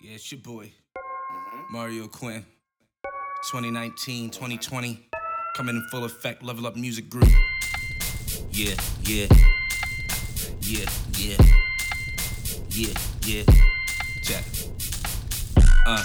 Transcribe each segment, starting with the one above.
Yeah, it's your boy, Mario Quinn. 2019, 2020, coming in full effect, level up music group. Yeah, yeah. Yeah, yeah. Yeah, yeah. Check. Uh,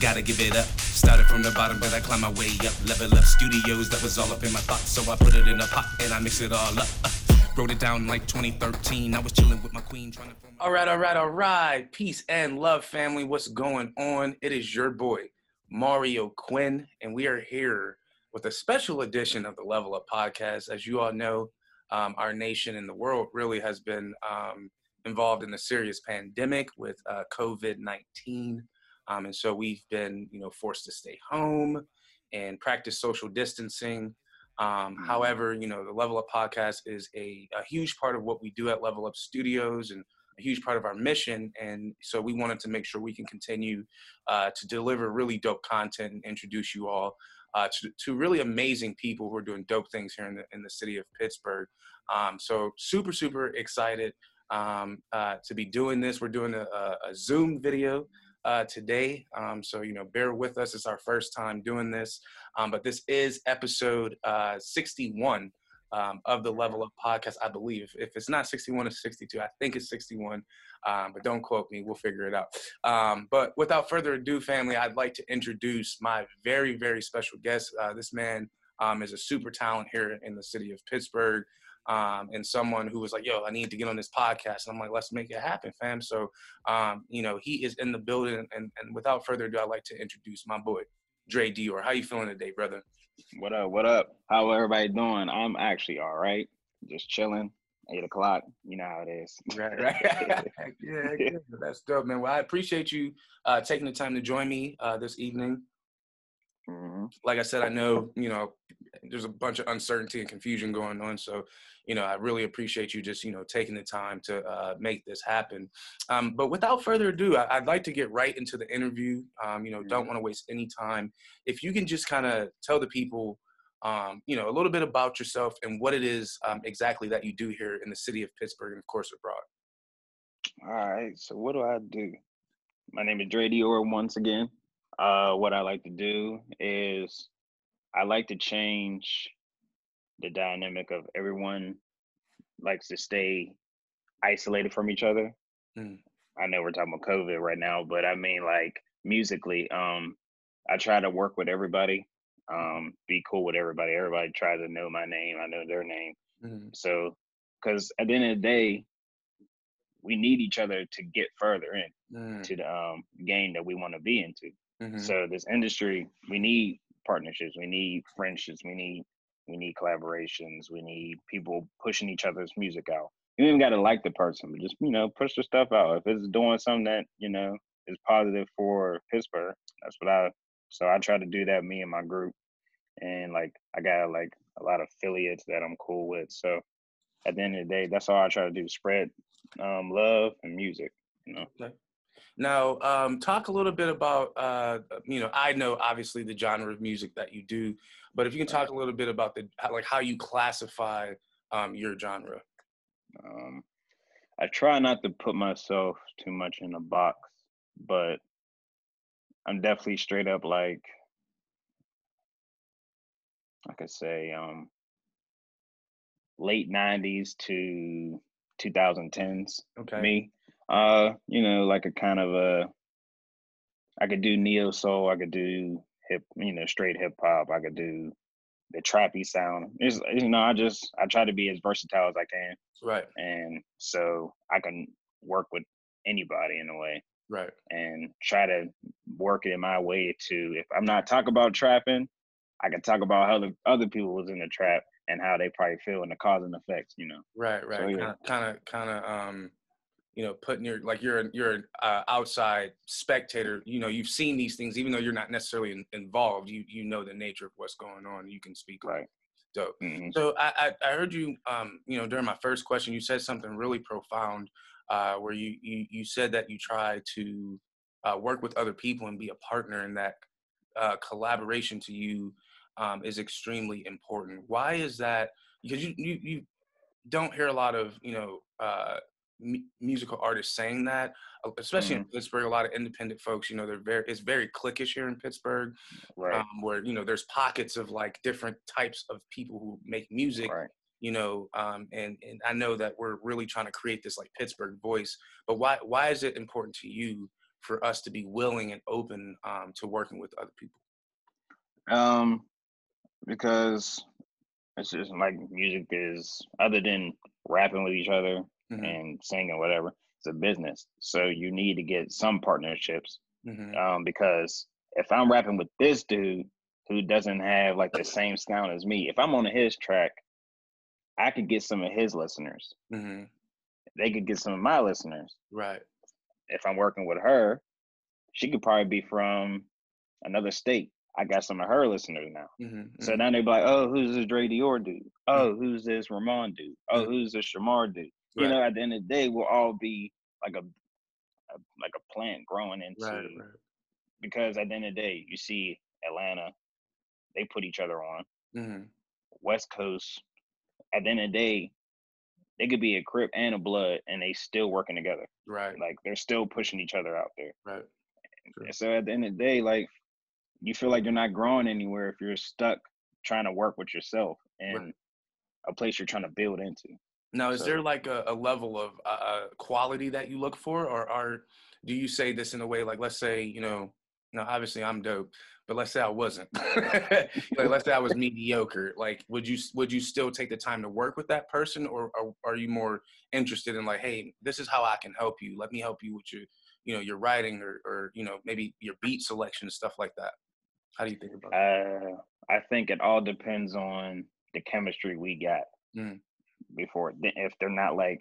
gotta give it up. Started from the bottom, but I climbed my way up. Level up studios, that was all up in my thoughts. So I put it in a pot and I mix it all up. Uh, wrote it down like 2013. I was chilling with my queen, trying to. All right, all right, all right. Peace and love, family. What's going on? It is your boy, Mario Quinn, and we are here with a special edition of the Level Up podcast. As you all know, um, our nation and the world really has been um, involved in a serious pandemic with uh, COVID 19. Um, and so we've been, you know, forced to stay home and practice social distancing. Um, however, you know, the Level Up podcast is a, a huge part of what we do at Level Up Studios and a huge part of our mission. And so we wanted to make sure we can continue uh, to deliver really dope content and introduce you all uh, to, to really amazing people who are doing dope things here in the, in the city of Pittsburgh. Um, so super, super excited um, uh, to be doing this. We're doing a, a, a Zoom video uh, today. Um, so, you know, bear with us. It's our first time doing this. Um, but this is episode uh, 61 um, of the Level Up podcast, I believe. If it's not 61, it's 62. I think it's 61, um, but don't quote me. We'll figure it out. Um, but without further ado, family, I'd like to introduce my very, very special guest. Uh, this man um, is a super talent here in the city of Pittsburgh. Um, and someone who was like, "Yo, I need to get on this podcast," and I'm like, "Let's make it happen, fam." So, um, you know, he is in the building, and, and without further ado, I'd like to introduce my boy, Dre Dior. How you feeling today, brother? What up? What up? How everybody doing? I'm actually all right. Just chilling. Eight o'clock. You know how it is. Right, right. yeah, yeah, that's dope, man. Well, I appreciate you uh, taking the time to join me uh, this evening. Hmm Like I said, I know you know there's a bunch of uncertainty and confusion going on, so you know I really appreciate you just you know taking the time to uh, make this happen. Um, but without further ado, I- I'd like to get right into the interview. Um, you know, don't want to waste any time. If you can just kind of tell the people um, you know, a little bit about yourself and what it is um, exactly that you do here in the city of Pittsburgh and, of course, abroad. All right. So what do I do? My name is Dre Dior once again. Uh, what I like to do is I like to change the dynamic of everyone likes to stay isolated from each other. Mm. I know we're talking about COVID right now, but I mean like musically, um, I try to work with everybody, um, be cool with everybody. Everybody tries to know my name, I know their name. Mhm. So, because at the end of the day, we need each other to get further in Mm, to the um, game that we want to be into. Mhm. So this industry, we need partnerships, we need friendships, we need we need collaborations, we need people pushing each other's music out. You don't even got to like the person, but just you know push the stuff out. If it's doing something that you know is positive for Pittsburgh, that's what I. So I try to do that. Me and my group, and like I got like a lot of affiliates that I'm cool with. So at the end of the day, that's all I try to do: spread um, love and music. You know. Now, um, talk a little bit about, uh, you know, I know obviously the genre of music that you do, but if you can talk a little bit about the, like how you classify um, your genre. Um, I try not to put myself too much in a box, but I'm definitely straight up like I could say um late 90s to 2010s Okay. me. Uh, you know, like a kind of a I could do neo soul, I could do hip, you know, straight hip hop, I could do the trappy sound. It's, you know, I just I try to be as versatile as I can Right. and so I can work with anybody in a way Right. and try to work it in my way to if I'm not talking about trapping, I can talk about how the other people was in the trap and how they probably feel and the cause and effects, you know. Right. Right. So, yeah. Kind of, kind of, um, you know, putting your like you're an- you're an uh, outside spectator. You know, you've seen these things, even though you're not necessarily in, involved. You you know the nature of what's going on. You can speak. Right. Dope. Mhm. So I, I, I heard you, um, you know, during my first question, you said something really profound, uh, where you, you you said that you try to uh, work with other people and be a partner, and that uh, collaboration to you um, is extremely important. Why is that? Because you you, you don't hear a lot of you know uh, musical artists saying that, uh, especially mm-hmm. in Pittsburgh. A lot of independent folks, you know, they're very it's very cliquish here in Pittsburgh, right? Um, where you know there's pockets of like different types of people who make music. Right. You know, um, and and I know that we're really trying to create this like Pittsburgh voice. But why why is it important to you for us to be willing and open um, to working with other people? Um, because it's just like music is other than rapping with each other mm-hmm. and singing whatever. It's a business, so you need to get some partnerships. Mm-hmm. Um, because if I'm rapping with this dude who doesn't have like the same sound as me, if I'm on his track, I could get some of his listeners. Mm-hmm. They could get some of my listeners. Right. If I'm working with her, she could probably be from another state. I got some of her listeners now. Mm-hmm, so mm-hmm. now they be like, oh, who's this Dre Dior dude? Oh, mm-hmm. who's this Ramon dude? Oh, mm-hmm. who's this Shamar dude? Right. You know, at the end of the day, we'll all be like a, a like a plant growing into. Right, right. Because at the end of the day, you see Atlanta, they put each other on. Mm-hmm. West Coast, at the end of the day, they could be a Crip and a Blood, and they still working together. Right. Like they're still pushing each other out there. Right. So at the end of the day, like you feel like you're not growing anywhere if you're stuck trying to work with yourself and a place you're trying to build into. Now, is so, there like a, a level of uh, quality that you look for, or are do you say this in a way like, let's say, you know, no, obviously I'm dope, but let's say I wasn't. like, let's say I was mediocre. Like, would you would you still take the time to work with that person, or, or are you more interested in like, hey, this is how I can help you. Let me help you with your, you know, your writing or or you know maybe your beat selection and stuff like that. How do you think about that? Uh, I think it all depends on the chemistry we got mm. Before. If they're not like,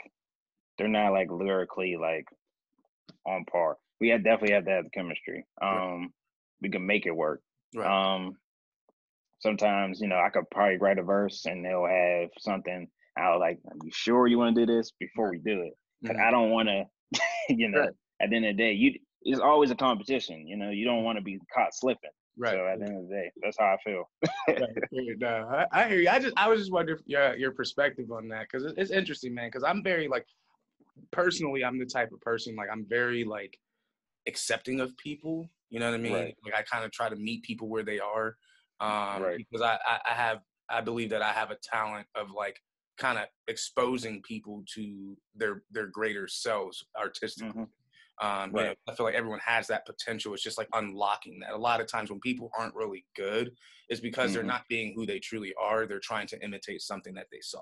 they're not like lyrically like on par. We have definitely have to have the chemistry. Um, right. we can make it work. Right. Um, sometimes you know I could probably write a verse and they'll have something. I'll like, are you sure you want to do this before we do it? Because mm-hmm. I don't want to, you know. At the end of the day, you it's always a competition. You know, you don't want to be caught slipping. Right. So at the end of the day, that's how I feel. right. No, I, I, hear you. I just I was just wondering your your perspective on that because it's interesting, man. Because I'm very like personally, I'm the type of person like I'm very like accepting of people. You know what I mean? Right. Like I kind of try to meet people where they are. Um, right. Because I, I I have I believe that I have a talent of like kind of exposing people to their their greater selves artistically. Mm-hmm. Um, right. You know, I feel like everyone has that potential. It's just like unlocking that. A lot of times when people aren't really good, is because mm-hmm. they're not being who they truly are. They're trying to imitate something that they saw.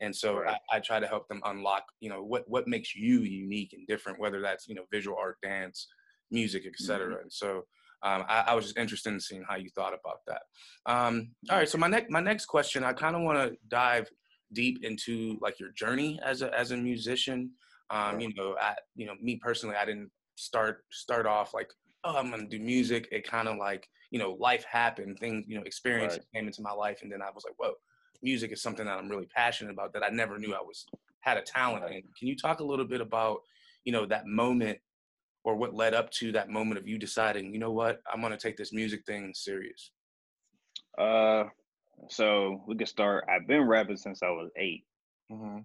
And so right. I, I, try to help them unlock, you know, what what makes you unique and different, whether that's you know visual art, dance, music, etc. Mm-hmm. And so um, I, I, was just interested in seeing how you thought about that. Um, all right, so my next my next question, I kind of want to dive deep into like your journey as a as a musician. Um, you know, I, you know, me personally, I didn't start start off like, oh, I'm gonna do music. It kind of like, you know, life happened, things, you know, experiences right. came into my life, and then I was like, whoa, music is something that I'm really passionate about that I never knew I was had a talent right. in. Can you talk a little bit about, you know, that moment or what led up to that moment of you deciding, you know what, I'm gonna take this music thing serious? Uh, so we can start. I've been rapping since I was 8 mm-hmm.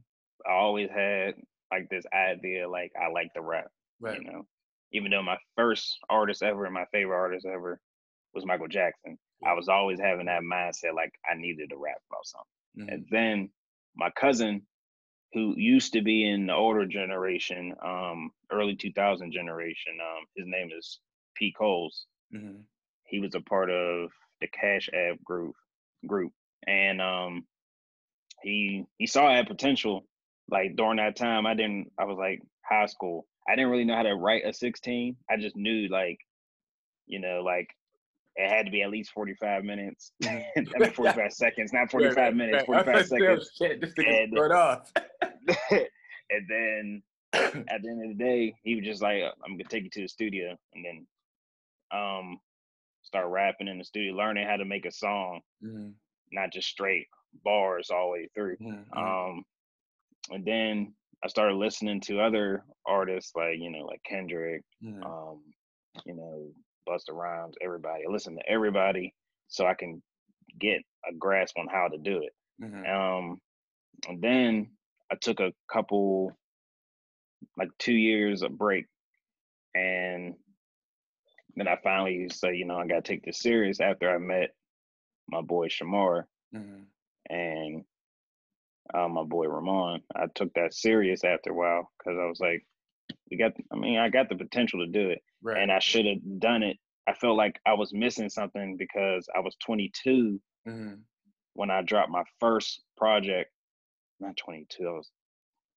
I always had like this idea like I like the rap. Right. You know, even though my first artist ever and my favorite artist ever was Michael Jackson, I was always having that mindset like I needed to rap about something. Mm-hmm. And then my cousin, who used to be in the older generation, um, early 2000 generation, um, his name is P. Coles. Mm-hmm. He was a part of the Cash App group group. And um he he saw that potential like during that time, I didn't. I was like high school. I didn't really know how to write a 16. I just knew like, you know, like it had to be at least 45 minutes. I mean, 45 seconds, not 45 right, minutes, 45 seconds. Shit, just to and, off. and then at the end of the day, he was just like, I'm gonna take you to the studio and then um start rapping in the studio, learning how to make a song, mm-hmm. not just straight bars all the way through. Mm-hmm. Um and then I started listening to other artists like you know like Kendrick, mm-hmm. um, you know Busta Rhymes, everybody. I listen to everybody so I can get a grasp on how to do it. Mm-hmm. Um, and then I took a couple like two years of break, and then I finally say, you know, I gotta take this serious after I met my boy Shamar mm-hmm. and uh, my boy Ramon. I took that serious after a while because I was like, we got. I mean, I got the potential to do it, right. and I should have done it. I felt like I was missing something because I was 22 mm-hmm. when I dropped my first project. Not 22. I was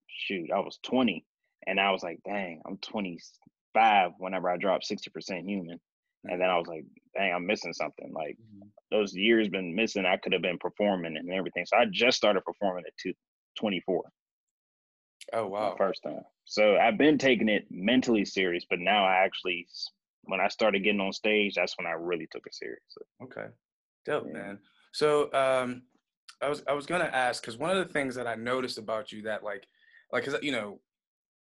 shoot. I was 20, and I was like, dang, I'm 25 whenever I dropped 60% human. And then I was like, dang, I'm missing something. Like mm-hmm. those years been missing. I could have been performing and everything. So I just started performing at two, 24. Oh wow. First time. So I've been taking it mentally serious, but now I actually when I started getting on stage, that's when I really took it seriously. Okay. Dope, yeah. man. So um I was I was gonna ask because one of the things that I noticed about you that like like cause you know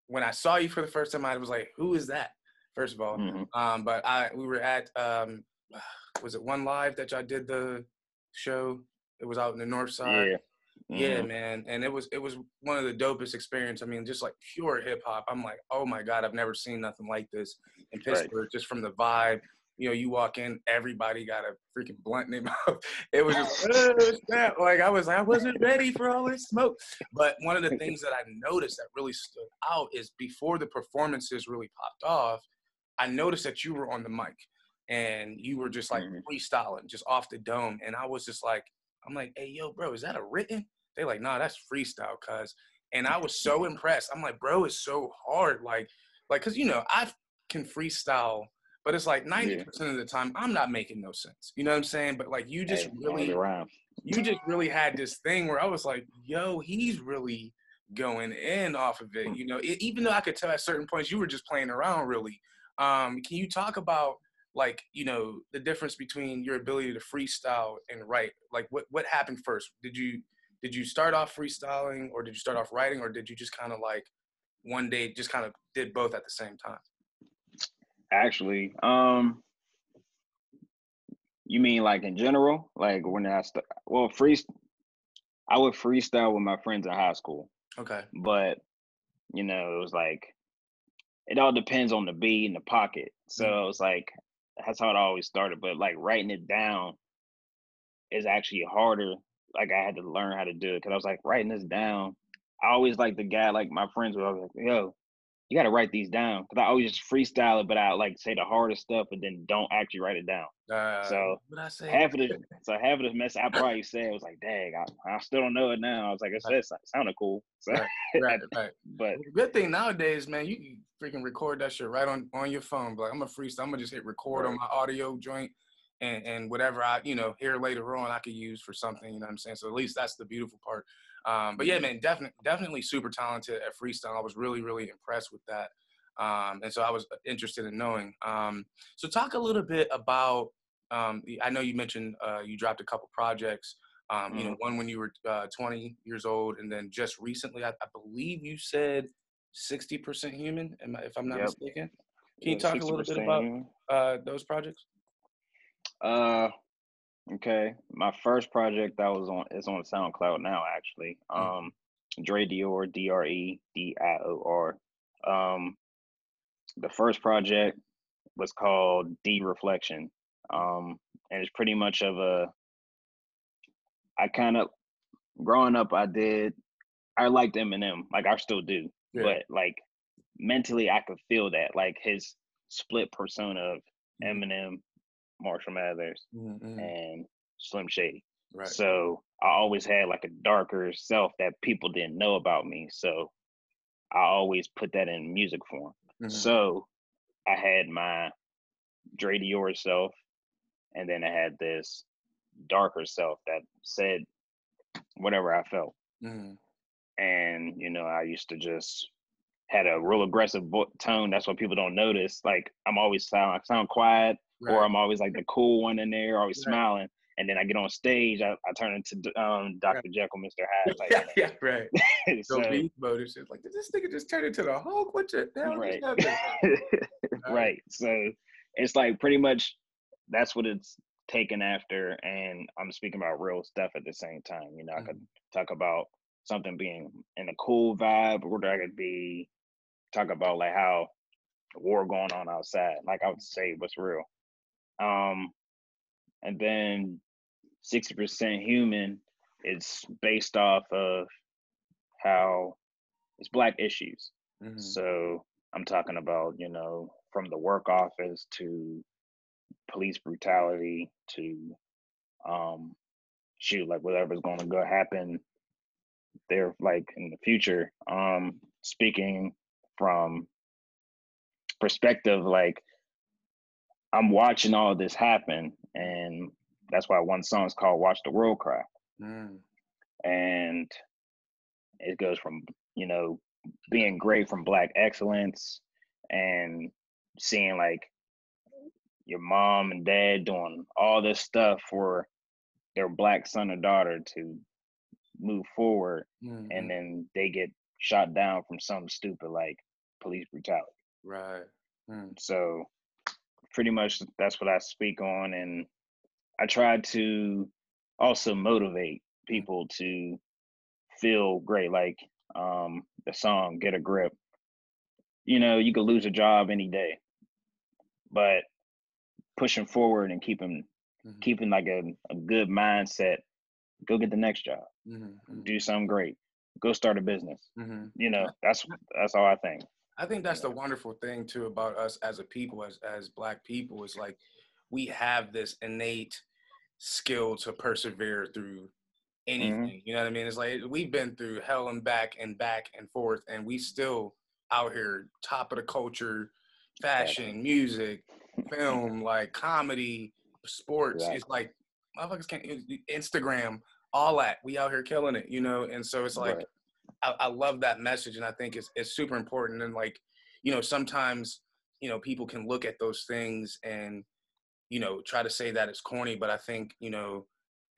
when I saw you for the first time I was like, who is that? First of all. Mm-hmm. Um but I we were at um was it one live that y'all did the show? It was out in the north side. Yeah. Mm-hmm. Yeah, man. And it was it was one of the dopest experience. I mean, just like pure hip hop. I'm like, oh my God, I've never seen nothing like this in Pittsburgh, right. just from the vibe. You know, you walk in, everybody got a freaking blunt in their mouth. It was just oh, like I was I wasn't ready for all this smoke. But one of the things that I noticed that really stood out is before the performances really popped off, I noticed that you were on the mic and you were just like mm-hmm. freestyling, just off the dome. And I was just like, I'm like, hey, yo, bro, is that a written? They like, nah, that's freestyle, cuz. And I was so impressed. I'm like, bro, it's so hard. Like, like, cause you know, I can freestyle, but it's like 90% yeah. of the time I'm not making no sense. You know what I'm saying? But like you just hey, really you just really had this thing where I was like, yo, he's really going in off of it. You know, it, even though I could tell at certain points you were just playing around really. Um, can you talk about like you know the difference between your ability to freestyle and write? Like what what happened first? Did you did you start off freestyling or did you start off writing or did you just kind of like one day just kind of did both at the same time? Actually um you mean like in general? Like when i st- well free i would freestyle with my friends in high school. Okay. But you know it was like it all depends on the beat and the pocket so mm-hmm. it was like that's how it always started. But like writing it down is actually harder. Like I had to learn how to do it because I was like writing this down. I always like the guy, like my friends were like, yo, you got to write these down because I always just freestyle it, but I like say the hardest stuff, but then don't actually write it down. Uh, so half of the so half of the mess I probably said was like, dang, I, I, still don't know it now. I was like, I said, it sounded cool. So, right, right, right. but good thing nowadays, man, you can freaking record that shit right on on your phone. But like, I'm a freestyle. I'm gonna just hit record right. on my audio joint. And, and whatever I, you know, hear later on, I could use for something, you know what I'm saying? So at least that's the beautiful part. Um, but yeah, man, definitely, definitely super talented at freestyle. I was really, really impressed with that. Um, and so I was interested in knowing. Um, so talk a little bit about. Um, I know you mentioned uh, you dropped a couple projects. Um, you know, mm-hmm. one when you were uh, 20 years old, and then just recently, I, I believe you said 60% human, if I'm not yep. mistaken. Can you talk a little bit about uh, those projects? Uh, Okay, my first project that was on is on SoundCloud now. Actually, mm. um, Dre Dior, D R E D I O R. Um, the first project was called D Reflection, um, and it's pretty much of a. I kind of, growing up, I did, I liked Eminem, like I still do, yeah. but like mentally, I could feel that, like his split persona of mm-hmm. Eminem Marshall Mathers, mm-hmm. and Slim Shady. Right. So I always had like a darker self that people didn't know about me. So I always put that in music form. Mm-hmm. So I had my Dre Dior self, and then I had this darker self that said whatever I felt. Mm-hmm. And you know, I used to just had a real aggressive tone. That's what people don't notice. Like I'm always sound I sound quiet, right. or I'm always like the cool one in there, always right. smiling. And then I get on stage, I, I turn into um, Dr. Right. Jekyll, Mr. Hyde. Like, yeah, yeah, right. so, so beast mode is like, did this nigga just turn into the Hulk? What the hell right. right. So it's like pretty much that's what it's taken after. And I'm speaking about real stuff at the same time. You know, mm-hmm. I could mm-hmm. talk about something being in a cool vibe, or I could be talk about like how the war going on outside. Like I would say what's real. Um and then 60% human it's based off of how it's black issues. Mm-hmm. So I'm talking about, you know, from the work office to police brutality to um shoot like whatever's going to go happen there like in the future um speaking from perspective like i'm watching all this happen and that's why one song is called watch the world cry mm. and it goes from you know being great from black excellence and seeing like your mom and dad doing all this stuff for their black son or daughter to move forward mm-hmm. and then they get shot down from something stupid like police brutality right mm. so pretty much that's what i speak on and i try to also motivate mm. people to feel great like um the song get a grip you know you could lose a job any day but pushing forward and keeping mm-hmm. keeping like a, a good mindset go get the next job mm-hmm. mm-hmm. do something great go start a business mm-hmm. you know that's that's all i think i think that's the wonderful thing too about us as a people as as black people is like we have this innate skill to persevere through mm-hmm. anything you know what i mean it's like we've been through hell and back and back and forth and we still out here top of the culture fashion music film, like comedy, sports. Exactly. It's like motherfuckers can't Instagram, all that. We out here killing it, you know. And so it's like right. I, I, love that message, and I think it's it's super important. And like you know, sometimes you know people can look at those things and you know try to say that it's corny, but I think you know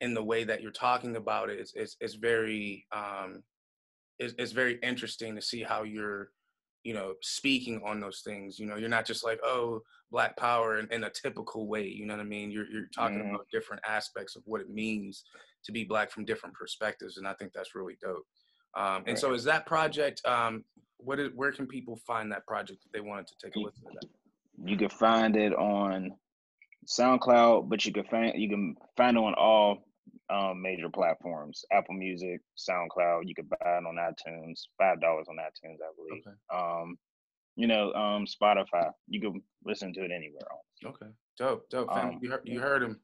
in the way that you're talking about it, it's it's, it's very um, it's, it's very interesting to see how you're you know, speaking on those things. You know, you're not just like, oh, black power in, in a typical way. You know what I mean? You're you're talking mm-hmm. about different aspects of what it means to be black from different perspectives, and I think that's really dope. Um, and right. so, is that project? Um, what is, where can people find that project if they wanted to take a listen to that? You can find it on SoundCloud, but you can find you can find it on all um, major platforms: Apple Music, SoundCloud. You can buy it on iTunes, five dollars on iTunes, I believe. Okay. Um, you know, um, Spotify. You can listen to it anywhere else. Okay, dope, dope. Um, you heard, you heard him.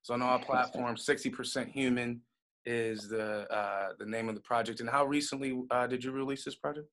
It's on all platforms. Sixty percent human is the uh, the name of the project. And how recently uh, did you release this project?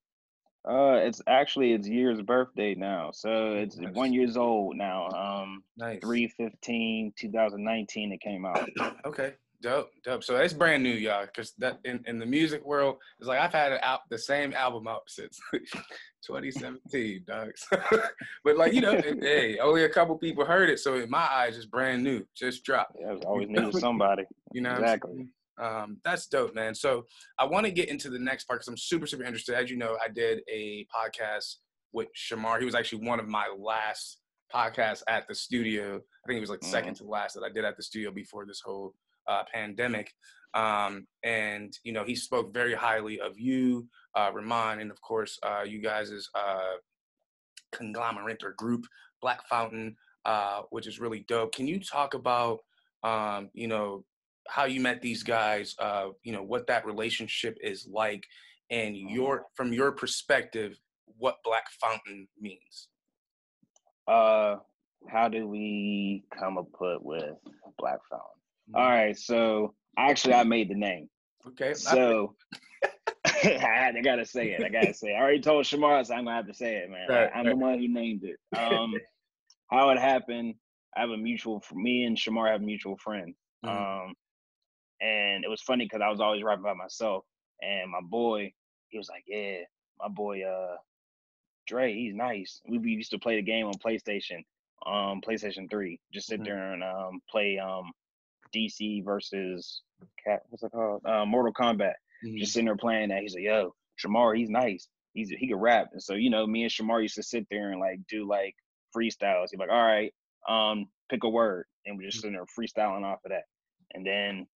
Uh, it's actually its year's birthday now, so it's nice. one years old now. Um, nice. 315 2019 it came out. okay, Dope, dope. So it's brand new, y'all, because that in, in the music world, it's like I've had it out the same album out since 2017, dogs. but like you know, hey, only a couple people heard it, so in my eyes, it's brand new, just dropped. Yeah, it's always new to somebody. You know, exactly. Um, that's dope, man. So I want to get into the next part because I'm super, super interested. As you know, I did a podcast with Shamar. He was actually one of my last podcasts at the studio. I think it was like mm-hmm. second to last that I did at the studio before this whole uh, pandemic. Um, and you know, he spoke very highly of you, uh, Ramon, and of course, uh, you guys' uh, conglomerate or group, Black Fountain, uh, which is really dope. Can you talk about, um, you know, how you met these guys? Uh, you know, what that relationship is like, and your from your perspective, what Black Fountain means. Uh, how do we come up with Black Fountain? All right, so actually, I made the name. Okay. So I, had, I gotta say it. I gotta say. It. I already told Shamar, so I'm gonna have to say it, man. Right, I, am right. the one who named it. Um, how it happened? I have a mutual. Me and Shamar have mutual friend. Mm-hmm. Um, and it was funny because I was always rapping by myself, and my boy, he was like, "Yeah, my boy, uh, Dre, he's nice." We, we used to play the game on PlayStation, um, PlayStation Three. Just sit mm-hmm. there and um play um DC versus Cat. What's it called? Uh, Mortal Kombat. Mm-hmm. Just sitting there playing that. He's like, "Yo, Shamar, he's nice. He's he can rap." And so you know, me and Shamar used to sit there and like do like freestyles. He's like, "All right, um, pick a word," and we're just mm-hmm. sitting there freestyling off of that. And then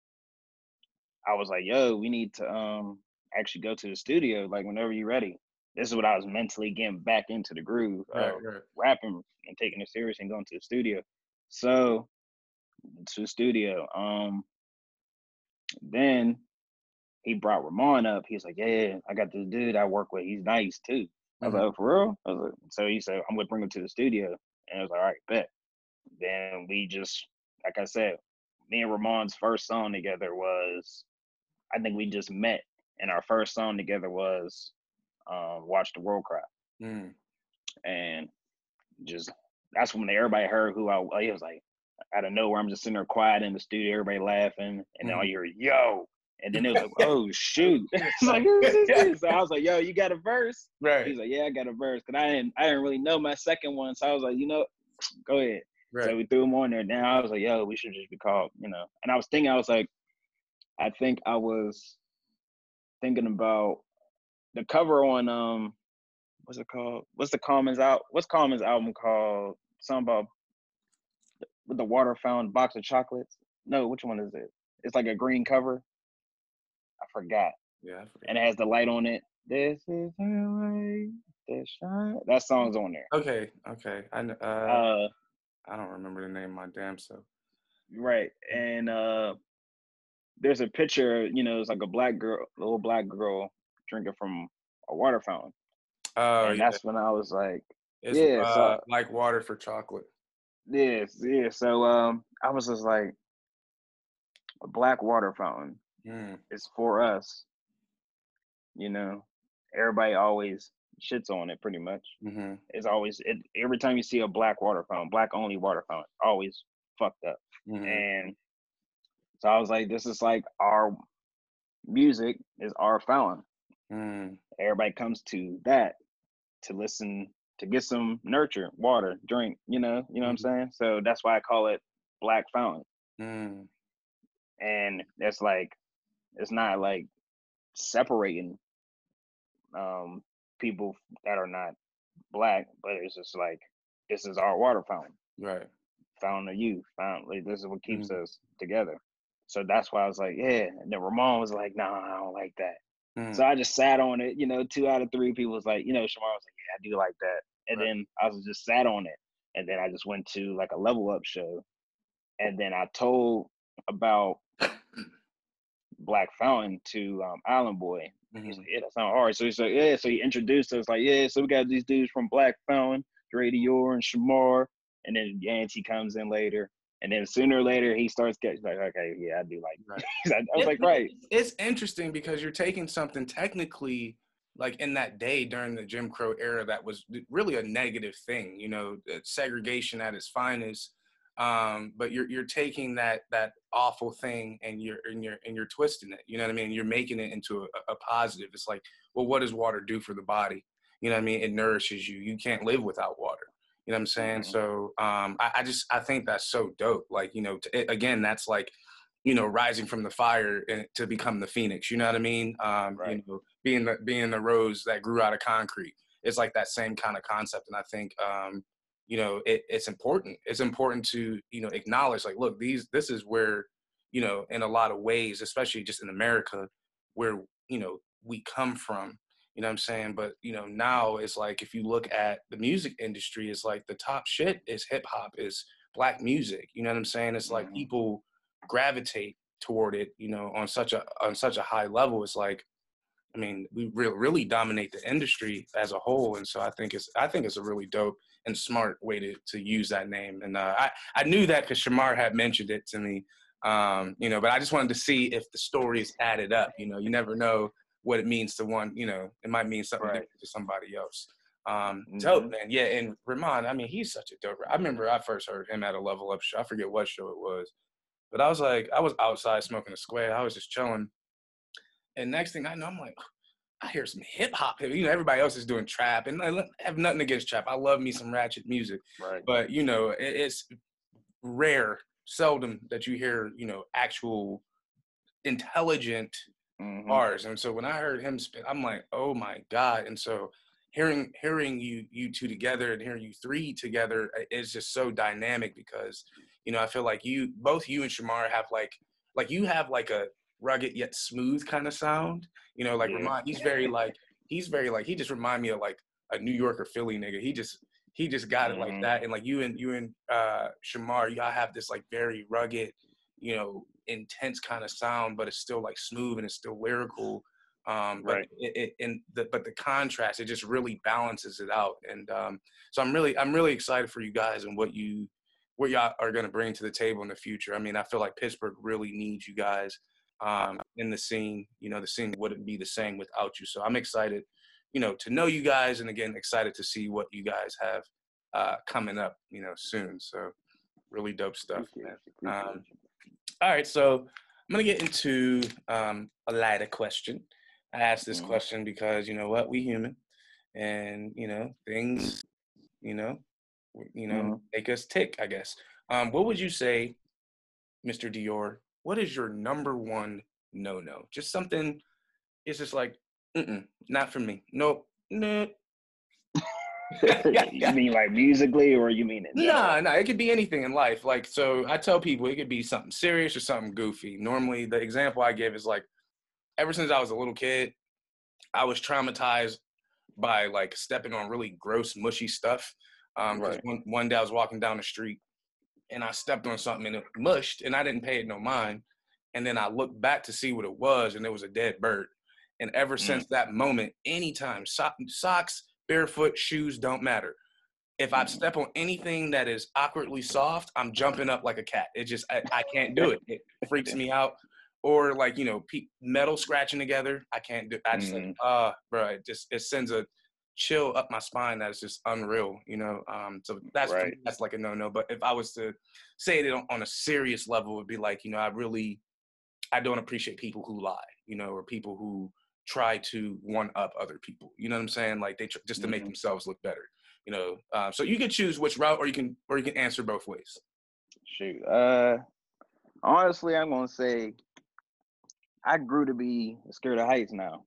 I was like, "Yo, we need to um actually go to the studio like whenever you're ready." this is what I was mentally getting back into the groove Right, of right. rapping and taking it serious and going to the studio. So to the studio. Um then he brought Ramon up. He's like, Yeah, I got this dude I work with. He's nice too. I was Mhm. like, oh, for real? I was like, so he said, I'm gonna bring him to the studio. And I was like, all right, bet. Then we just, like I said, me and Ramon's first song together was, I think we just met, and our first song together was um, "Watch the World Cry," Mm. and just that's when everybody heard who I. He was like, out of nowhere, I'm just sitting there quiet in the studio, everybody laughing, and then all you hear, "Yo!" And then it was like, "Oh shoot!" it's like, who's this? So I was like, "Yo, you got a verse?" Right. He's like, "Yeah, I got a verse," cause I didn't, I didn't really know my second one, so I was like, "You know, go ahead." Right. So we threw him on there. Now I was like, "Yo, we should just be called," you know. And I was thinking, I was like, I think I was thinking about the cover on um, what's it called? What's the Commons out? What's Common's album called? Something about with the water fountain, box of chocolates. No, which one is it? It's like a green cover. I forgot Yeah. I and it has the light on it. This is the way that shine. That song's on there. Okay. Okay. I uh, Uh, I don't remember the name of my damn self. right, and uh, there's a picture. You know, it's like a black girl, little black girl drinking from a water fountain, Oh, and yeah. that's when I was like, It's yeah, so- uh, like water for chocolate. yes, yeah. So um, I was just like, a black water fountain Mm. is for us. You know, everybody always shits on it, pretty much. hmm It's always it, every time you see a black water fountain, black only water fountain, always fucked up. hmm And so I was like, this is like our music is our fountain. Mm. Everybody comes to that to listen to get some nurture, water, drink, you know, you know what I'm saying? So that's why I call it Black Fountain. Mm. And it's like it's not like separating um people that are not black, but it's just like this is our water fountain. Right. found of youth. Fountain. like this is what keeps Mhm. us together. So that's why I was like, yeah. And then Ramon was like, nah, I don't like that. Mm. So I just sat on it. You know, two out of three people was like, you know, Shamar was like, yeah, I do like that. And Right. then I was just sat on it. And then I just went to like a level up show. And then I told about Black Fountain to um, Island Boy. He's Mhm. like, yeah, that sounds hard. So he's like, yeah. So he introduced us, like, yeah. So we got these dudes from Black Fountain, Dre Dior and Shamar, and then Yancey comes in later, and then sooner or later he starts getting like, okay, yeah, I do like. Right. I was It- like, right, It's interesting because you're taking something technically like in that day during the Jim Crow era that was really a negative thing, you know, uh, segregation at its finest. Um, but you're you're taking that that awful thing and you're and you're and you're twisting it. You know what I mean? You're making it into a, a positive. It's like, well, what does water do for the body? You know what I mean? It nourishes you. You can't live without water. You know what I'm saying? Mhm. So um, I, I just I think that's so dope. Like you know, t- it, again, that's like you know rising from the fire and to become the phoenix. You know what I mean? Um, Right. You know, being the being the rose that grew out of concrete. It's like that same kind of concept, and I think um, you know it, it's important. It's important to you know acknowledge like, look, these this is where you know in a lot of ways, especially just in America, where you know we come from. You know what I'm saying? But you know, now it's like if you look at the music industry, it's like the top shit is hip hop, is black music. You know what I'm saying? It's like Mhm. people gravitate toward it, you know, on such a on such a high level. It's like, I mean, we really really dominate the industry as a whole, and so I think it's I think it's a really dope and smart way to to use that name. And uh, I I knew that because Shamar had mentioned it to me, um, you know, but I just wanted to see if the stories added up. You know, you never know what it means to one. You know, it might mean something Right. different to somebody else. Um, dope Mhm. man, yeah. And Ramon, I mean, he's such a dope. I remember I first heard him at a Level Up show. I forget what show it was, but I was like, I was outside smoking a square. I was just chilling, and next thing I know, I'm like, I hear some hip hop. You know, everybody else is doing trap, and I have nothing against trap. I love me some ratchet music, right, but you know, it, it's rare, seldom that you hear, you know, actual intelligent Mhm. bars. And so when I heard him I'm like, oh my god! And so hearing hearing you you two together and hearing you three together is just so dynamic because you know I feel like you both you and Shamar have like like you have like a rugged yet smooth kind of sound. You know, like Yeah. Ramon, he's very like he's very like he just remind me of like a New York or Philly nigga. He just he just got mm-hmm. it like mm-hmm. that. And like you and you and uh Shamar, y'all have this like very rugged, you know, intense kind of sound, but it's still like smooth and it's still lyrical. Um, but right. it, it and the but the contrast, it just really balances it out. And um, so I'm really I'm really excited for you guys and what you what y'all are going to bring to the table in the future. I mean, I feel like Pittsburgh really needs you guys um, in the scene. You know, the scene wouldn't be the same without you. So I'm excited, you know, to know you guys, and again, excited to see what you guys have uh, coming up, you know, soon. So really dope stuff, man. Um, all right, so I'm gonna get into um, a lighter question. I asked this mm-hmm. question because you know what, we human, and you know things, you know, you know, mm-hmm. make us tick, I guess. Um, what would you say, Mr. Dior? What is your number one no no? Just something. It's just like, not for me. Nope. Nope. you mean like musically, or you mean it? No, nah, no, nah, it could be anything in life. Like, so I tell people it could be something serious or something goofy. Normally, the example I give is like, ever since I was a little kid, I was traumatized by like stepping on really gross, mushy stuff. Um, right. one, one day I was walking down the street and I stepped on something and it mushed and I didn't pay it no mind. And then I looked back to see what it was and it was a dead bird. And ever mm. since that moment, anytime so- socks, barefoot, shoes don't matter. If I step on anything that is awkwardly soft, I'm jumping up like a cat. It just I, I can't do it. It freaks me out. Or like you know, metal scratching together, I can't do. I just mm. like, ah, uh, bro, it just it sends a chill up my spine that's just unreal, you know. Um, so that's right. that's like a no no. But if I was to say it on, on a serious level, it would be like, you know, I really I don't appreciate people who lie, you know, or people who try to one up other people. You know what I'm saying? Like they tr- just to make mm-hmm. themselves look better. You know, uh, so you can choose which route, or you can or you can answer both ways. Shoot, uh, honestly, I'm gonna say I grew to be scared of heights now.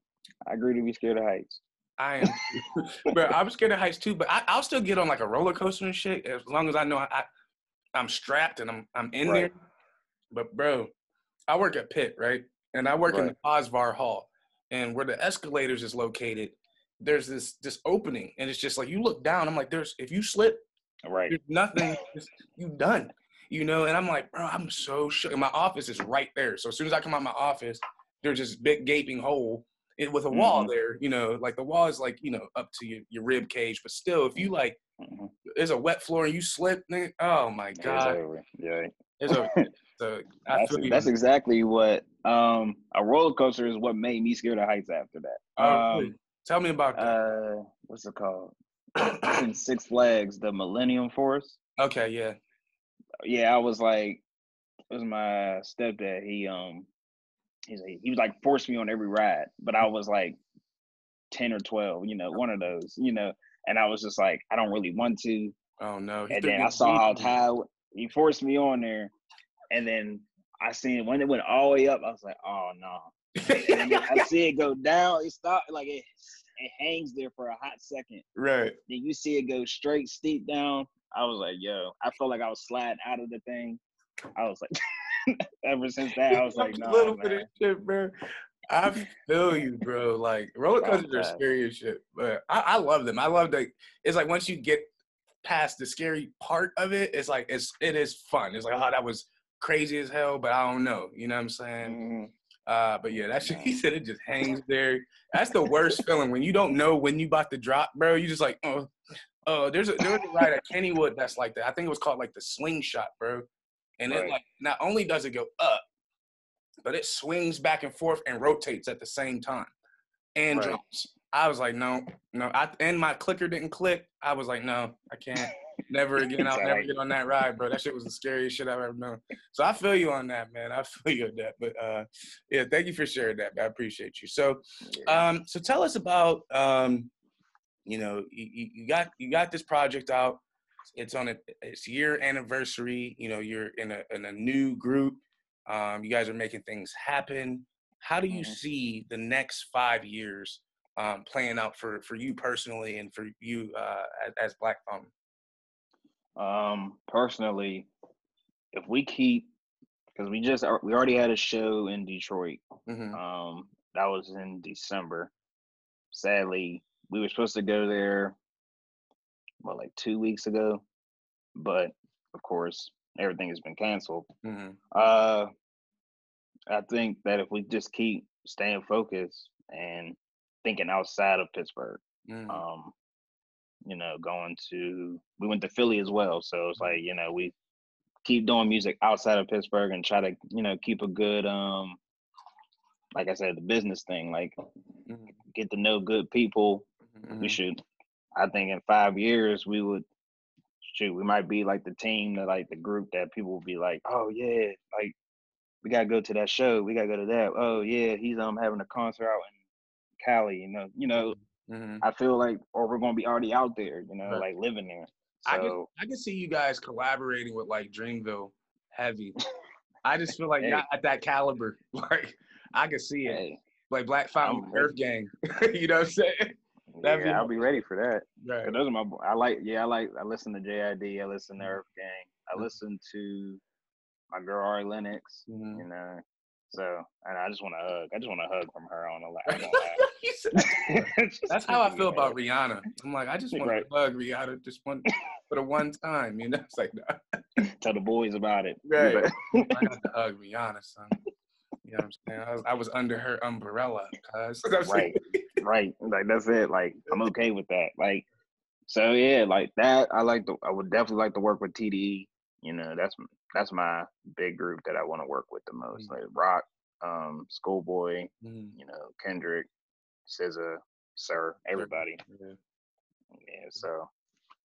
I grew to be scared of heights. I am, bro. I'm scared of heights too, but I, will still get on like a roller coaster and shit as long as I know I, I am strapped and I'm I'm in right. there. But bro, I work at Pitt, right? And I work right. in the Posvar Hall, and where the escalators is located, there's this this opening, and it's just like you look down. I'm like, there's if you slip, right, there's nothing. you done, you know. And I'm like, bro, I'm so shook. And my office is right there. So as soon as I come out my office, there's this big gaping hole it, with a wall mm-hmm. there, you know, like the wall is like, you know, up to your, your rib cage. But still, if you like, mm-hmm. there's a wet floor and you slip, oh my God. Yeah. It's over. so that's, that's exactly what um, a roller coaster is what made me scared of heights after that. Um, Tell me about that. Uh, what's it called? in Six Flags, the Millennium Force. Okay, yeah. Yeah, I was like, it was my stepdad. He um he's like, he was like forced me on every ride, but I was like ten or twelve, you know, one of those, you know, and I was just like, I don't really want to. Oh no! and then I saw how high he forced me on there, and then I seen when it went all the way up, I was like, oh no. I see it go down. It stopped like it. It hangs there for a hot second. Right. Then you see it go straight steep down. I was like, yo, I felt like I was sliding out of the thing. I was like, ever since that, I was like, no, little man. bit of shit, bro. I feel you, bro. Like roller coasters are scary as shit, but I, I love them. I love that. It's like once you get past the scary part of it, it's like it's it is fun. It's like oh that was crazy as hell, but I don't know. You know what I'm saying? Mm-hmm. Uh, but yeah, that shit he said it just hangs there. That's the worst feeling when you don't know when you about to drop, bro. You just like oh. Oh, there's a there's a ride at Kennywood that's like that. I think it was called like the slingshot, bro. And right. it like not only does it go up, but it swings back and forth and rotates at the same time and right. jumps. I was like, no, no. I and my clicker didn't click. I was like, no, I can't. Never again. I'll never get on that ride, bro. That shit was the scariest shit I've ever known. So I feel you on that, man. I feel you on that. But uh, yeah, thank you for sharing that. I appreciate you. So, um, so tell us about um, you know, you, you got you got this project out. It's on a, its year anniversary. You know, you're in a in a new group. Um, you guys are making things happen. How do you mm-hmm. see the next five years um, playing out for for you personally and for you uh, as, as Black Fountain? Um, personally, if we keep because we just we already had a show in Detroit. Mm-hmm. Um, that was in December. sadly, we were supposed to go there, well, like two weeks ago, but of course, everything has been canceled. Mm-hmm. Uh, I think that if we just keep staying focused and thinking outside of Pittsburgh, mm-hmm. um, you know, going to we went to Philly as well, so it's like you know we keep doing music outside of Pittsburgh and try to you know keep a good um like I said the business thing like mm-hmm. get to know good people. Mm-hmm. We should I think in five years we would shoot we might be like the team that like the group that people will be like oh yeah like we gotta go to that show we gotta go to that oh yeah he's um having a concert out in Cali you know you know mm-hmm. I feel like or we're gonna be already out there you know right. like living there so, I can I can see you guys collaborating with like Dreamville heavy. I just feel like hey. not at that caliber. Like I can see it. Hey. Like Black Fountain Earth Gang. you know what I'm saying? That'd yeah, be I'll be ready for that. Right. Those are my. I like. Yeah, I like. I listen to JID. I listen to mm-hmm. Earth Gang. I mm-hmm. listen to my girl Ari Lennox. Mm-hmm. You know, so and I just want to hug. I just want to hug from her on the line. That's how I feel about Rihanna. I'm like, I just want right. to hug Rihanna just one for the one time. You know, it's like no. tell the boys about it. Right. I got to hug Rihanna, son. You know what I'm saying? I was, I was under her umbrella, cuz. right, right. Like that's it. Like I'm okay with that. Like, so yeah, like that. I like to. I would definitely like to work with TDE. You know, that's that's my big group that I want to work with the most. Mm-hmm. Like Rock, um, Schoolboy, mm-hmm. you know, Kendrick, SZA, Sir, everybody. Yeah. yeah. So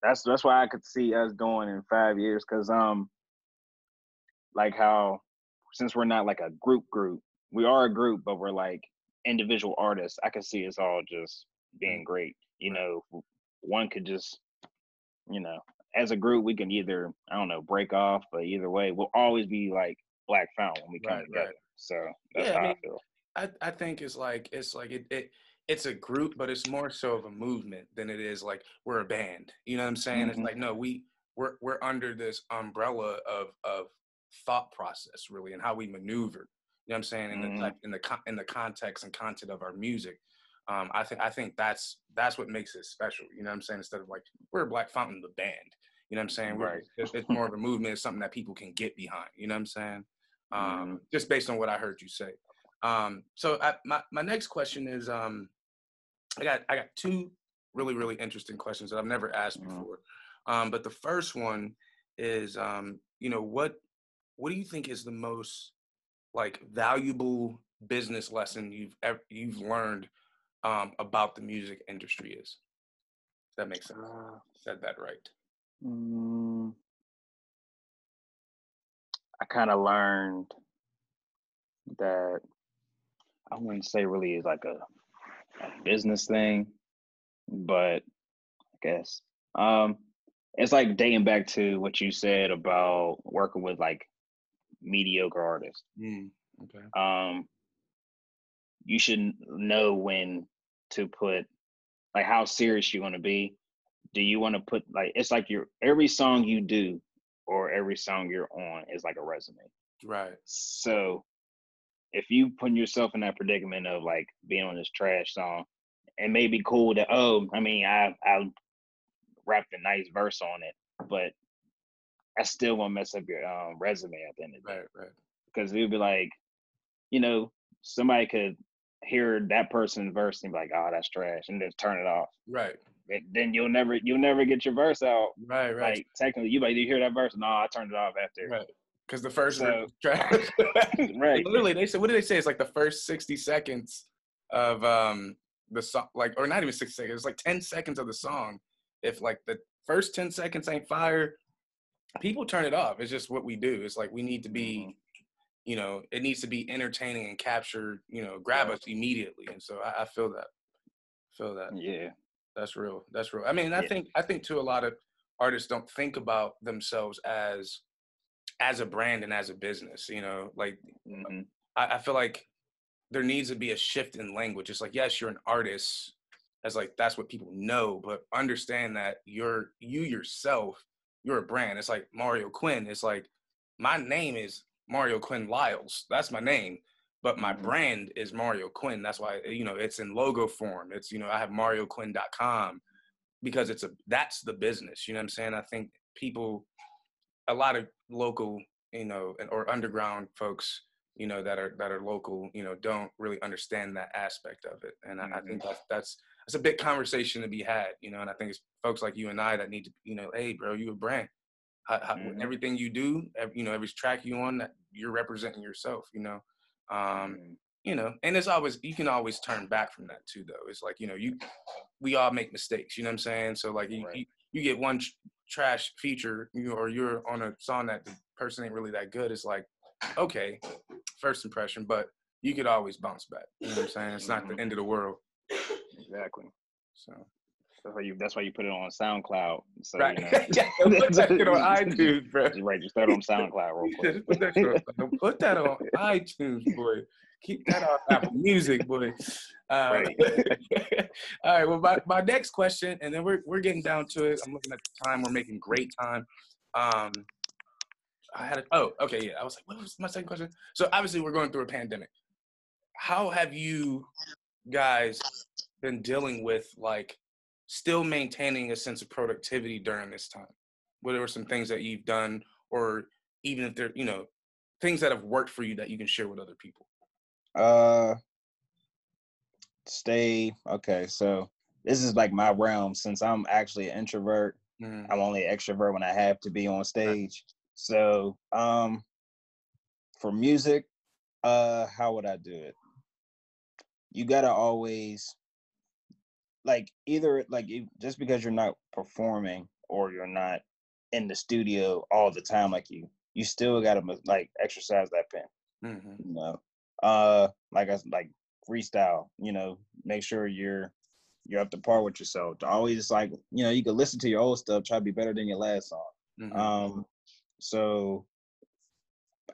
that's that's why I could see us going in five years, cause um, like how since we're not like a group group, we are a group, but we're like individual artists. I could see us all just being mm. great. You know, one could just, you know, as a group, we can either I don't know break off, but either way, we'll always be like Black Fountain when we come right, together. Right. So that's yeah, how I, mean, I feel. I, I think it's like it's like it, it it's a group, but it's more so of a movement than it is like we're a band. You know what I'm saying? Mm-hmm. It's like no, we we're we're under this umbrella of of thought process really and how we maneuver. You know what I'm saying? In mm-hmm. the in the in the context and content of our music. Um, I think I think that's that's what makes it special. You know what I'm saying? Instead of like we're Black Fountain the band. You know what I'm saying? Right. It's, it's, more of a movement. It's something that people can get behind. You know what I'm saying? Um, mm-hmm. Just based on what I heard you say. Um, so I, my my next question is um, I got I got two really really interesting questions that I've never asked mm-hmm. before. Um, but the first one is um, you know what what do you think is the most like valuable business lesson you've ever you've learned um, about the music industry is? that makes sense. Uh, Said that right. Mm, I kind of learned that I wouldn't say really is like a, a, business thing, but I guess um, it's like dating back to what you said about working with like mediocre artists. Mm, okay. Um, you should know when to put like how serious you want to be do you want to put like it's like your every song you do or every song you're on is like a resume. Right. So if you put yourself in that predicament of like being on this trash song, it may be cool that oh, I mean, I I rapped a nice verse on it, but I still won't mess up your um, resume at the end of the day. Right, right. Because it would be like, you know, somebody could hear that person's verse and be like, "Oh, that's trash," and just turn it off. Right then you'll never you'll never get your verse out. Right, right. Like technically, you like you hear that verse? No, I turned it off after. Right. Because the first so, track, right? Literally, they said, what did they say? It's like the first sixty seconds of um the song, like, or not even sixty seconds. It's like ten seconds of the song. If like the first ten seconds ain't fire, people turn it off. It's just what we do. It's like we need to be, mm-hmm. you know, it needs to be entertaining and capture, you know, grab us immediately. And so I, I feel that. Feel that. Yeah. That's real. That's real. I mean, I yeah. think I think too a lot of artists don't think about themselves as as a brand and as a business. You know, like mm-hmm. I, I feel like there needs to be a shift in language. It's like yes, you're an artist, as like that's what people know, but understand that you're you yourself, you're a brand. It's like Mario Quinn. It's like my name is Mario Quinn Lyles. That's my name. But my brand is Mario Quinn. That's why you know it's in logo form. It's you know I have MarioQuinn.com because it's a that's the business. You know what I'm saying? I think people, a lot of local, you know, or underground folks, you know, that are that are local, you know, don't really understand that aspect of it. And mm-hmm. I, I, think mm-hmm. that's that's that's a big conversation to be had, you know. And I think it's folks like you and I that need to, you know, hey, bro, you a brand. How, how, mm-hmm. Everything you do, every, you know, every track you on, that you're representing yourself, you know. Um, mm-hmm. you know and it's always you can always turn back from that too though. It's like you know you we all make mistakes you know what i'm saying? So like you, right. you, you, get one tr- trash feature you or you're on a song that the person ain't really that good it's like okay first impression but you could always bounce back you know what i'm saying? It's not the mm-hmm. end of the world. Exactly. So that's why you. That's why you put it on SoundCloud. So, right. You know, yeah, put that shit on iTunes, bro. Right. Just throw it on SoundCloud real quick. put, that on, put that on iTunes, boy. Keep that off Apple Music, boy. Uh, right. all right. Well, my, my next question, and then we're we're getting down to it. I'm looking at the time. We're making great time. Um, I had a, oh, okay, yeah. I was like, what was my second question? So obviously, we're going through a pandemic. How have you guys been dealing with like still maintaining a sense of productivity during this time? What are some things that you've done, or even if they're, you know, things that have worked for you that you can share with other people? Uh, stay okay. So this is like my realm since I'm actually an introvert. Mm. I'm only extrovert when I have to be on stage. So, um, for music, uh, how would I do it? You gotta always like either like just because you're not performing or you're not in the studio all the time like you you still gotta like exercise that pen mm-hmm. you know uh like i like freestyle you know make sure you're you're up to par with yourself to always like you know you can listen to your old stuff try to be better than your last song mm-hmm. um so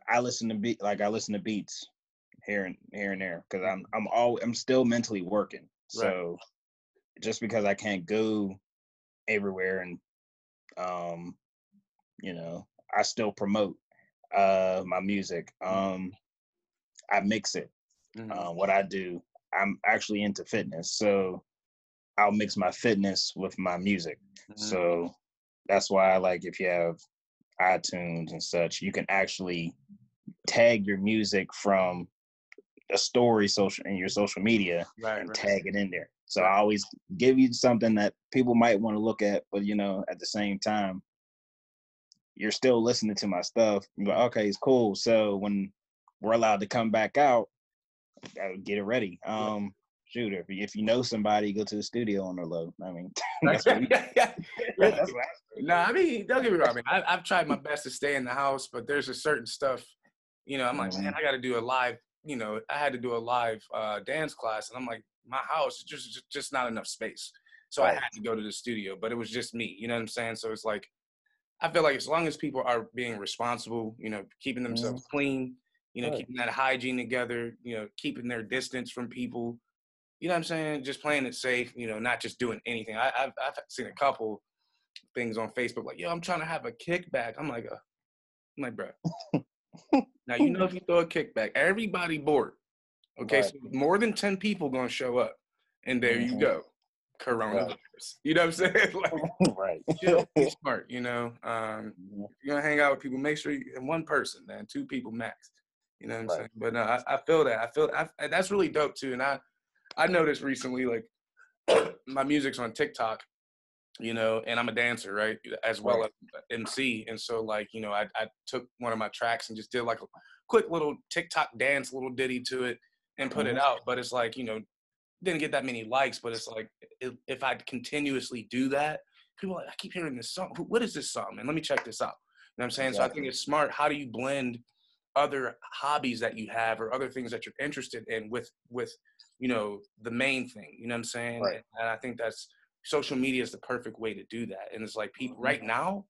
i listen to beat like i listen to beats here and here and there because i'm i'm all i'm still mentally working so right just because I can't go everywhere and um you know I still promote uh my music um I mix it mm-hmm. uh, what I do I'm actually into fitness so I'll mix my fitness with my music mm-hmm. so that's why I like if you have iTunes and such you can actually tag your music from a story social in your social media right, and right. tag it in there so I always give you something that people might want to look at, but you know, at the same time, you're still listening to my stuff. Like, okay, it's cool. So when we're allowed to come back out, get it ready. Um, shoot, if, if you know somebody, go to the studio on their low. I mean, that's what we, that's what no, I mean, don't get me wrong. I mean, I, have tried my best to stay in the house, but there's a certain stuff, you know, I'm like, mm-hmm. man, I got to do a live, you know, I had to do a live uh, dance class, and I'm like, my house just just not enough space. So right. I had to go to the studio, but it was just me. You know what I'm saying? So it's like I feel like as long as people are being responsible, you know, keeping themselves mm. clean, you know, right. keeping that hygiene together, you know, keeping their distance from people. You know what I'm saying? Just playing it safe, you know, not just doing anything. I, have I've seen a couple things on Facebook like, yo, I'm trying to have a kickback. I'm like, uh, I'm like, bro. now you know if you throw a kickback, everybody bored. Okay, right. so more than 10 people gonna show up. And there mm-hmm. you go. Coronavirus. Right. You know what I'm saying? like right. chill, be smart, you know. Um mm-hmm. you're gonna hang out with people, make sure you one person, man, two people max. You know what I'm right. saying? But no, I, I feel that. I feel I, that's really dope too. And I I noticed recently, like my music's on TikTok, you know, and I'm a dancer, right, as well right. as MC. And so, like, you know, I, I took one of my tracks and just did like a quick little TikTok dance, little ditty to it, and put mm-hmm. it out. But it's like, you know, didn't get that many likes, but it's like if I continuously do that, people like, I keep hearing this song. What is this song, And Let me check this out. You know what I'm saying? Exactly. So I think it's smart. How do you blend other hobbies that you have or other things that you're interested in with with you know the main thing? You know what I'm saying? Right. And I think that's social media is the perfect way to do that. And it's like people mm-hmm. right now,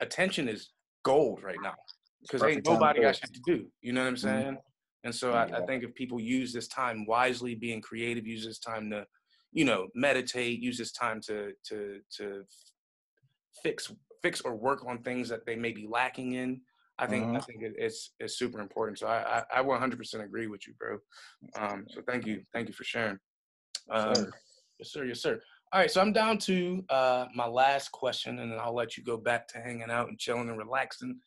attention is gold right now because ain't nobody got shit to do. You know what I'm mm-hmm. saying? Mm-hmm. And so I, I, think if people use this time wisely, being creative, use this time to, you know, meditate, use this time to to to fix fix or work on things that they may be lacking in. I think. I think it, it's it's super important. So I, I, I 100% agree with you, bro. Um, so thank you, thank you for sharing. Um, sure. Yes, sir. Yes, sir. All right, so I'm down to uh, my last question, and then I'll let you go back to hanging out and chilling and relaxing.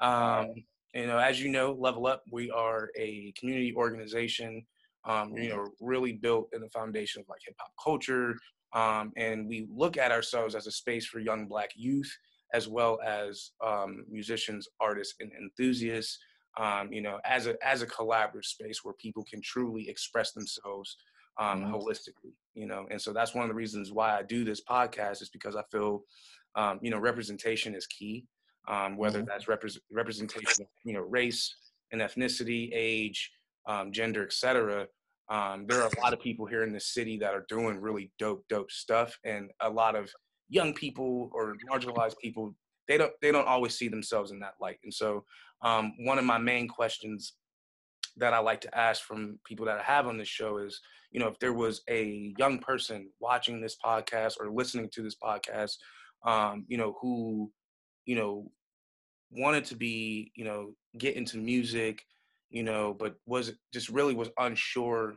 Um, you know, as you know, Level Up, we are a community organization. Um, you know, really built in the foundation of like hip hop culture, um, and we look at ourselves as a space for young Black youth, as well as um, musicians, artists, and enthusiasts. Um, you know, as a as a collaborative space where people can truly express themselves um, mm-hmm. holistically. You know, and so that's one of the reasons why I do this podcast is because I feel, um, you know, representation is key. Um, whether mm-hmm. that's repre- representation of you know race and ethnicity, age, gender, etc. Um, there are a lot of people here in the city that are doing really dope, dope stuff, and a lot of young people or marginalized people they don't they don't always see themselves in that light. And so, um, one of my main questions that I like to ask from people that I have on this show is, you know, if there was a young person watching this podcast or listening to this podcast, um, you know, who, you know, wanted to be, you know, get into music, you know, but was just really was unsure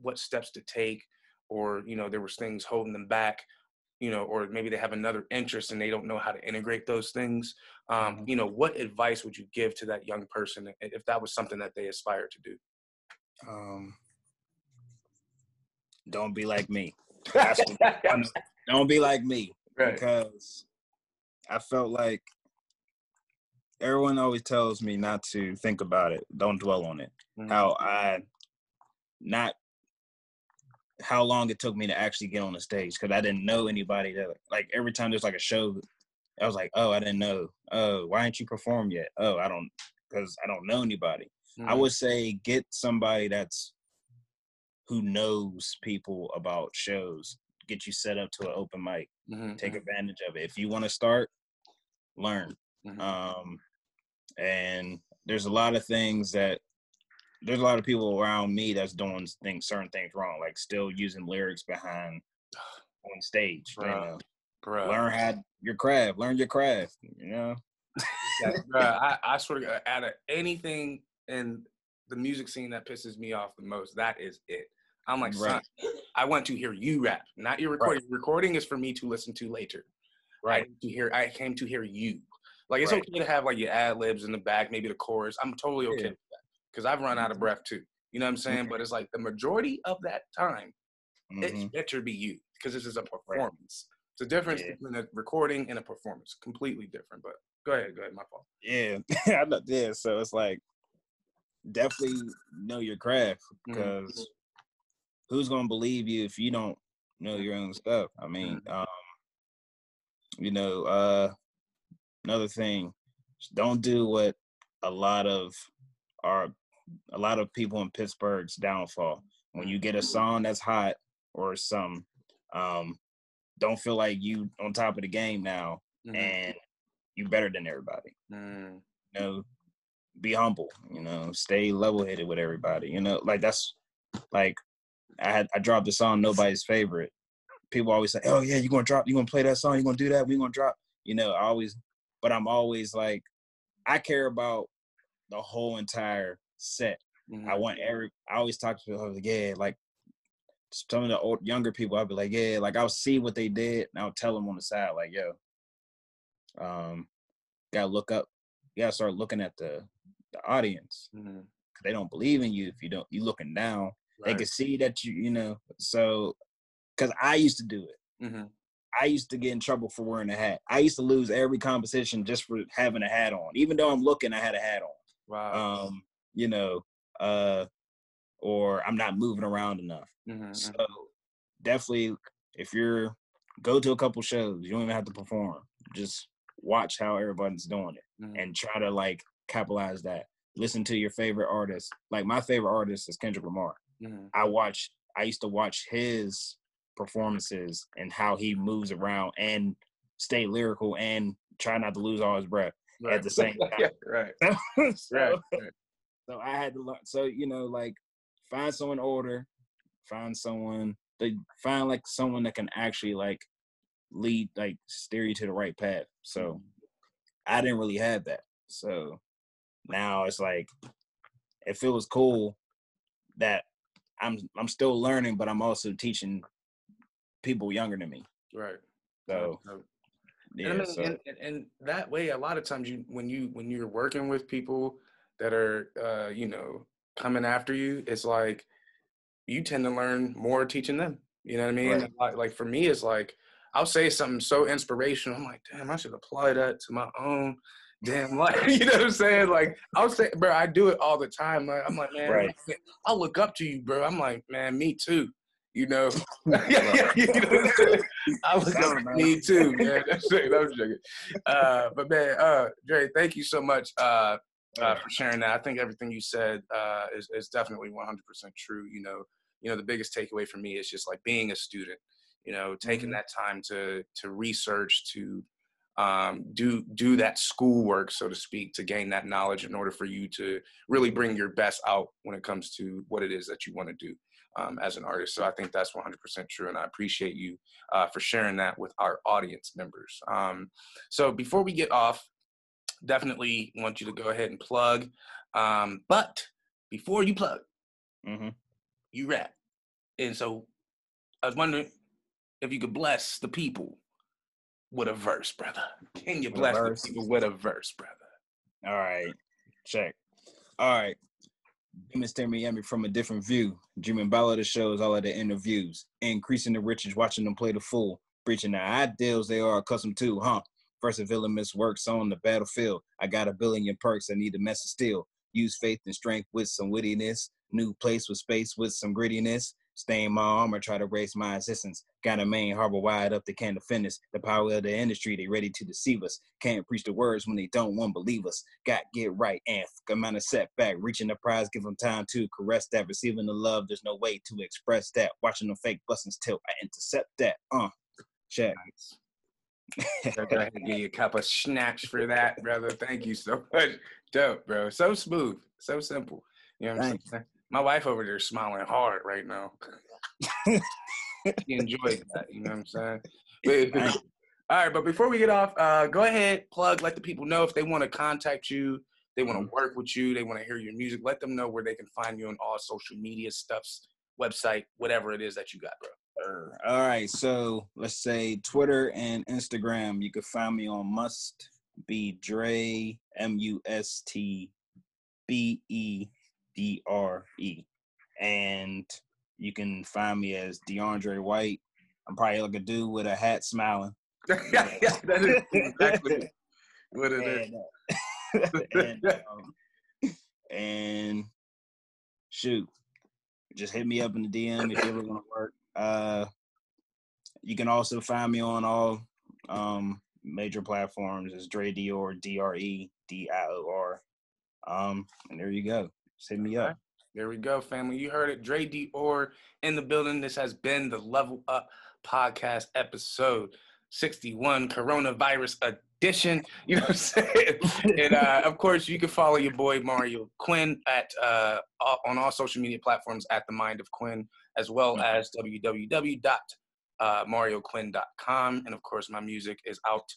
what steps to take, or you know, there was things holding them back, you know, or maybe they have another interest and they don't know how to integrate those things. Um, mm-hmm. You know, what advice would you give to that young person if that was something that they aspire to do? Um, don't be like me. don't be like me right. because I felt like everyone always tells me not to think about it, don't dwell on it. Mm-hmm. How I not how long it took me to actually get on the stage because I didn't know anybody that like every time there's like a show, I was like, oh, I didn't know. Oh, why didn't you perform yet? Oh, I don't because I don't know anybody. Mm-hmm. I would say get somebody that's who knows people about shows. Get you set up to an open mic. Mm-hmm. Take mm-hmm. advantage of it. If you want to start, learn. Mm-hmm. Um, and there's a lot of things that there's a lot of people around me that's doing things certain things wrong, like still using lyrics behind on stage. Bruh. You know? Bruh. Learn how your craft. Learn your craft. You know. bruh, I, I sort of out of anything in the music scene that pisses me off the most, that is it. I'm like, right. son, I want to hear you rap, not your recording. Right. Recording is for me to listen to later. Right. I to hear. I came to hear you. Like it's right. okay to have like your ad libs in the back, maybe the chorus. I'm totally okay yeah. with that because I've run out of mm-hmm. breath too. You know what I'm saying? Mm-hmm. But it's like the majority of that time, mm-hmm. it better be you because this is a performance. It's a difference yeah. between a recording and a performance. Completely different. But go ahead, go ahead. My fault. Yeah, I know. yeah. So it's like definitely know your craft because mm-hmm. who's gonna believe you if you don't know your own stuff? I mean, mm-hmm. um, you know, uh, another thing, don't do what a lot of our a lot of people in Pittsburgh's downfall. When you get a song that's hot or some, um, don't feel like you on top of the game now mm-hmm. and you better than everybody. Mm. You know, be humble. You know, stay level headed with everybody. You know, like that's like I had I dropped a song nobody's favorite. People always say, "Oh yeah, you're gonna drop? you're gonna play that song? you're gonna do that? we're gonna drop?" You know, I always, but I'm always like, I care about the whole entire set. Mm-hmm. I want every. I always talk to people like, yeah, like some of the old younger people. I'll be like, yeah, like I'll see what they did, and I'll tell them on the side, like, yo, um, gotta look up. You gotta start looking at the the audience. Mm-hmm. They don't believe in you if you don't. You looking down. Right. They can see that you, you know. So, because I used to do it. Mm-hmm. I used to get in trouble for wearing a hat. I used to lose every competition just for having a hat on. Even though I'm looking, I had a hat on. Wow. Um, you know, uh, or I'm not moving around enough. Mm-hmm. So definitely, if you're go to a couple shows, you don't even have to perform. Just watch how everybody's doing it mm-hmm. and try to like capitalize that. Listen to your favorite artist. Like my favorite artist is Kendrick Lamar. Mm-hmm. I watch. I used to watch his performances and how he moves around and stay lyrical and try not to lose all his breath right. at the same time. yeah, right. so, right. So I had to learn. So you know, like find someone older, find someone. They find like someone that can actually like lead, like steer you to the right path. So mm-hmm. I didn't really have that. So now it's like it feels cool that I'm I'm still learning, but I'm also teaching people younger than me. Right. So yeah, and, I mean, so. and, and, that way, a lot of times you when you when you're working with people that are uh, you know coming after you, it's like you tend to learn more teaching them. You know what I mean? Right. Like, like for me, it's like I'll say something so inspirational. I'm like, damn, I should apply that to my own damn life. you know what I'm saying? Like I'll say, bro, I do it all the time. Like, I'm like, man, right. I'll look up to you, bro. I'm like, man, me too. You know, yeah, you know I was to me too, man. That's it. I'm joking. Uh, but man, uh, Dre, thank you so much uh, uh, for sharing that. I think everything you said uh, is, is definitely 100% true. You know, you know, the biggest takeaway for me is just like being a student. You know, taking mm-hmm. that time to to research, to um, do do that schoolwork, so to speak, to gain that knowledge in order for you to really bring your best out when it comes to what it is that you want to do um, as an artist. So I think that's 100% true, and I appreciate you uh, for sharing that with our audience members. Um, so before we get off, definitely want you to go ahead and plug. Um, but before you plug, mm-hmm. you rap, and so I was wondering if you could bless the people with a verse, brother. Can you bless the people with a verse, brother? All right, check. All right. At me from a different view. Dreaming about the shows, all of the interviews. Increasing the riches, watching them play the fool. Preaching the ideals they are accustomed to, huh? First a villain works on the battlefield. I got a billion perks, I need a mess of steel. Use faith and strength with some wittiness. New place with space with some grittiness. Stay in my armor, try to raise my assistance. Got a main harbor wide up, they can't defend us. The power of the industry, they ready to deceive us. Can't preach the words when they don't want to believe us. Got get right and amount of setback. Reaching the prize, give them time to caress that. Receiving the love, there's no way to express that. Watching the fake buttons tilt, I intercept that. Uh, check. Nice. Go ahead and give you a cup of snacks for that, brother. Thank you so much. Dope, bro. So smooth, so simple. You know what I'm saying? My wife over there smiling hard right now. she enjoyed that. You know what I'm saying? But, all right, but before we get off, uh, go ahead, plug, let the people know if they want to contact you, they want to mm-hmm. work with you, they want to hear your music. Let them know where they can find you on all social media stuffs, website, whatever it is that you got, bro. All right, so let's say Twitter and Instagram. You can find me on Must Be Dre M U S T B E D R E. And you can find me as DeAndre White. I'm probably like a dude with a hat smiling. yeah, yeah, that is exactly what it and, is. Uh, and, um, and, shoot, just hit me up in the DM if you ever want to work. Uh, you can also find me on all um, major platforms as Dre Dior, D R E D I O R. Um, and there you go. Send me up. There we go, family. You heard it. Dre Dior in the building. This has been the Level Up Podcast episode 61, coronavirus edition. You know what I'm saying? and uh, of course, you can follow your boy Mario Quinn at uh, on all social media platforms at the Mind of Quinn, as well mm-hmm. as www.marioquinn.com. And of course, my music is out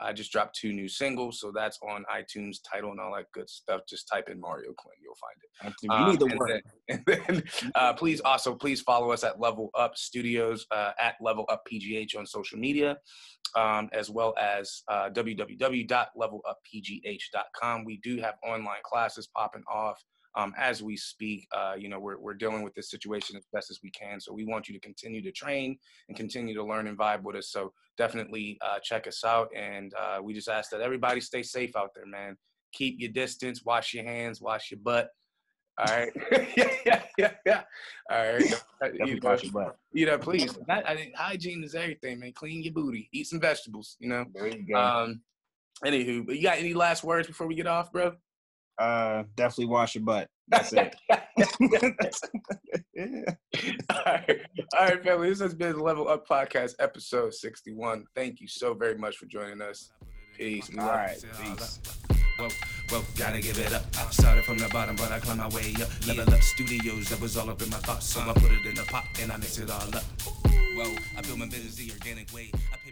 I just dropped two new singles, so that's on iTunes, Tidal, and all that good stuff. Just type in Mario Quinn, you'll find it. You um, need the word. And then, uh, please also please follow us at Level Up Studios uh, at Level Up PGH on social media, um, as well as uh, www.leveluppgh.com. We do have online classes popping off um, as we speak. Uh, you know, we're, we're dealing with this situation as best as we can. So we want you to continue to train and continue to learn and vibe with us. So definitely uh, check us out. And uh, we just ask that everybody stay safe out there, man. Keep your distance, wash your hands, wash your butt. All right. yeah, yeah, yeah, yeah. All right. you, know, wash your butt. you know, please. That, I mean, hygiene is everything, man. Clean your booty. Eat some vegetables, you know. There you go. Um, anywho, but you got any last words before we get off, bro? Uh, definitely wash your butt. That's it. All right. All right, family. This has been Level Up Podcast, episode 61. Thank you so very much for joining us. Peace. All right. Peace. Whoa, whoa, gotta give it up. I started from the bottom, but I climbed my way up. Level up studios, that was all up in my thoughts. So I put it in a pot and I mix it all up. Whoa, I built my business the organic way. I